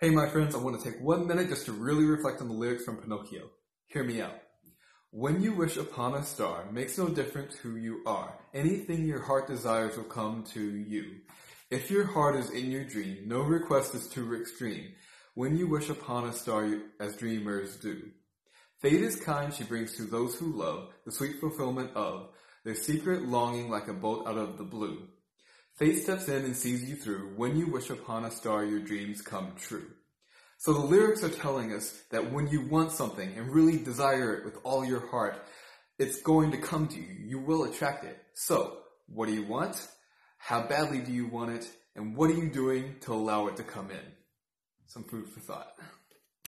Hey, my friends, I want to take one minute just to really reflect on the lyrics from Pinocchio. Hear me out. When you wish upon a star, makes no difference who you are. Anything your heart desires will come to you. If your heart is in your dream, no request is too extreme. When you wish upon a star, as dreamers do. Fate is kind, she brings to those who love the sweet fulfillment of their secret longing like a bolt out of the blue. Fate steps in and sees you through. When you wish upon a star, your dreams come true. So the lyrics are telling us that when you want something and really desire it with all your heart, it's going to come to you. You will attract it. So, what do you want? How badly do you want it? And what are you doing to allow it to come in? Some food for thought.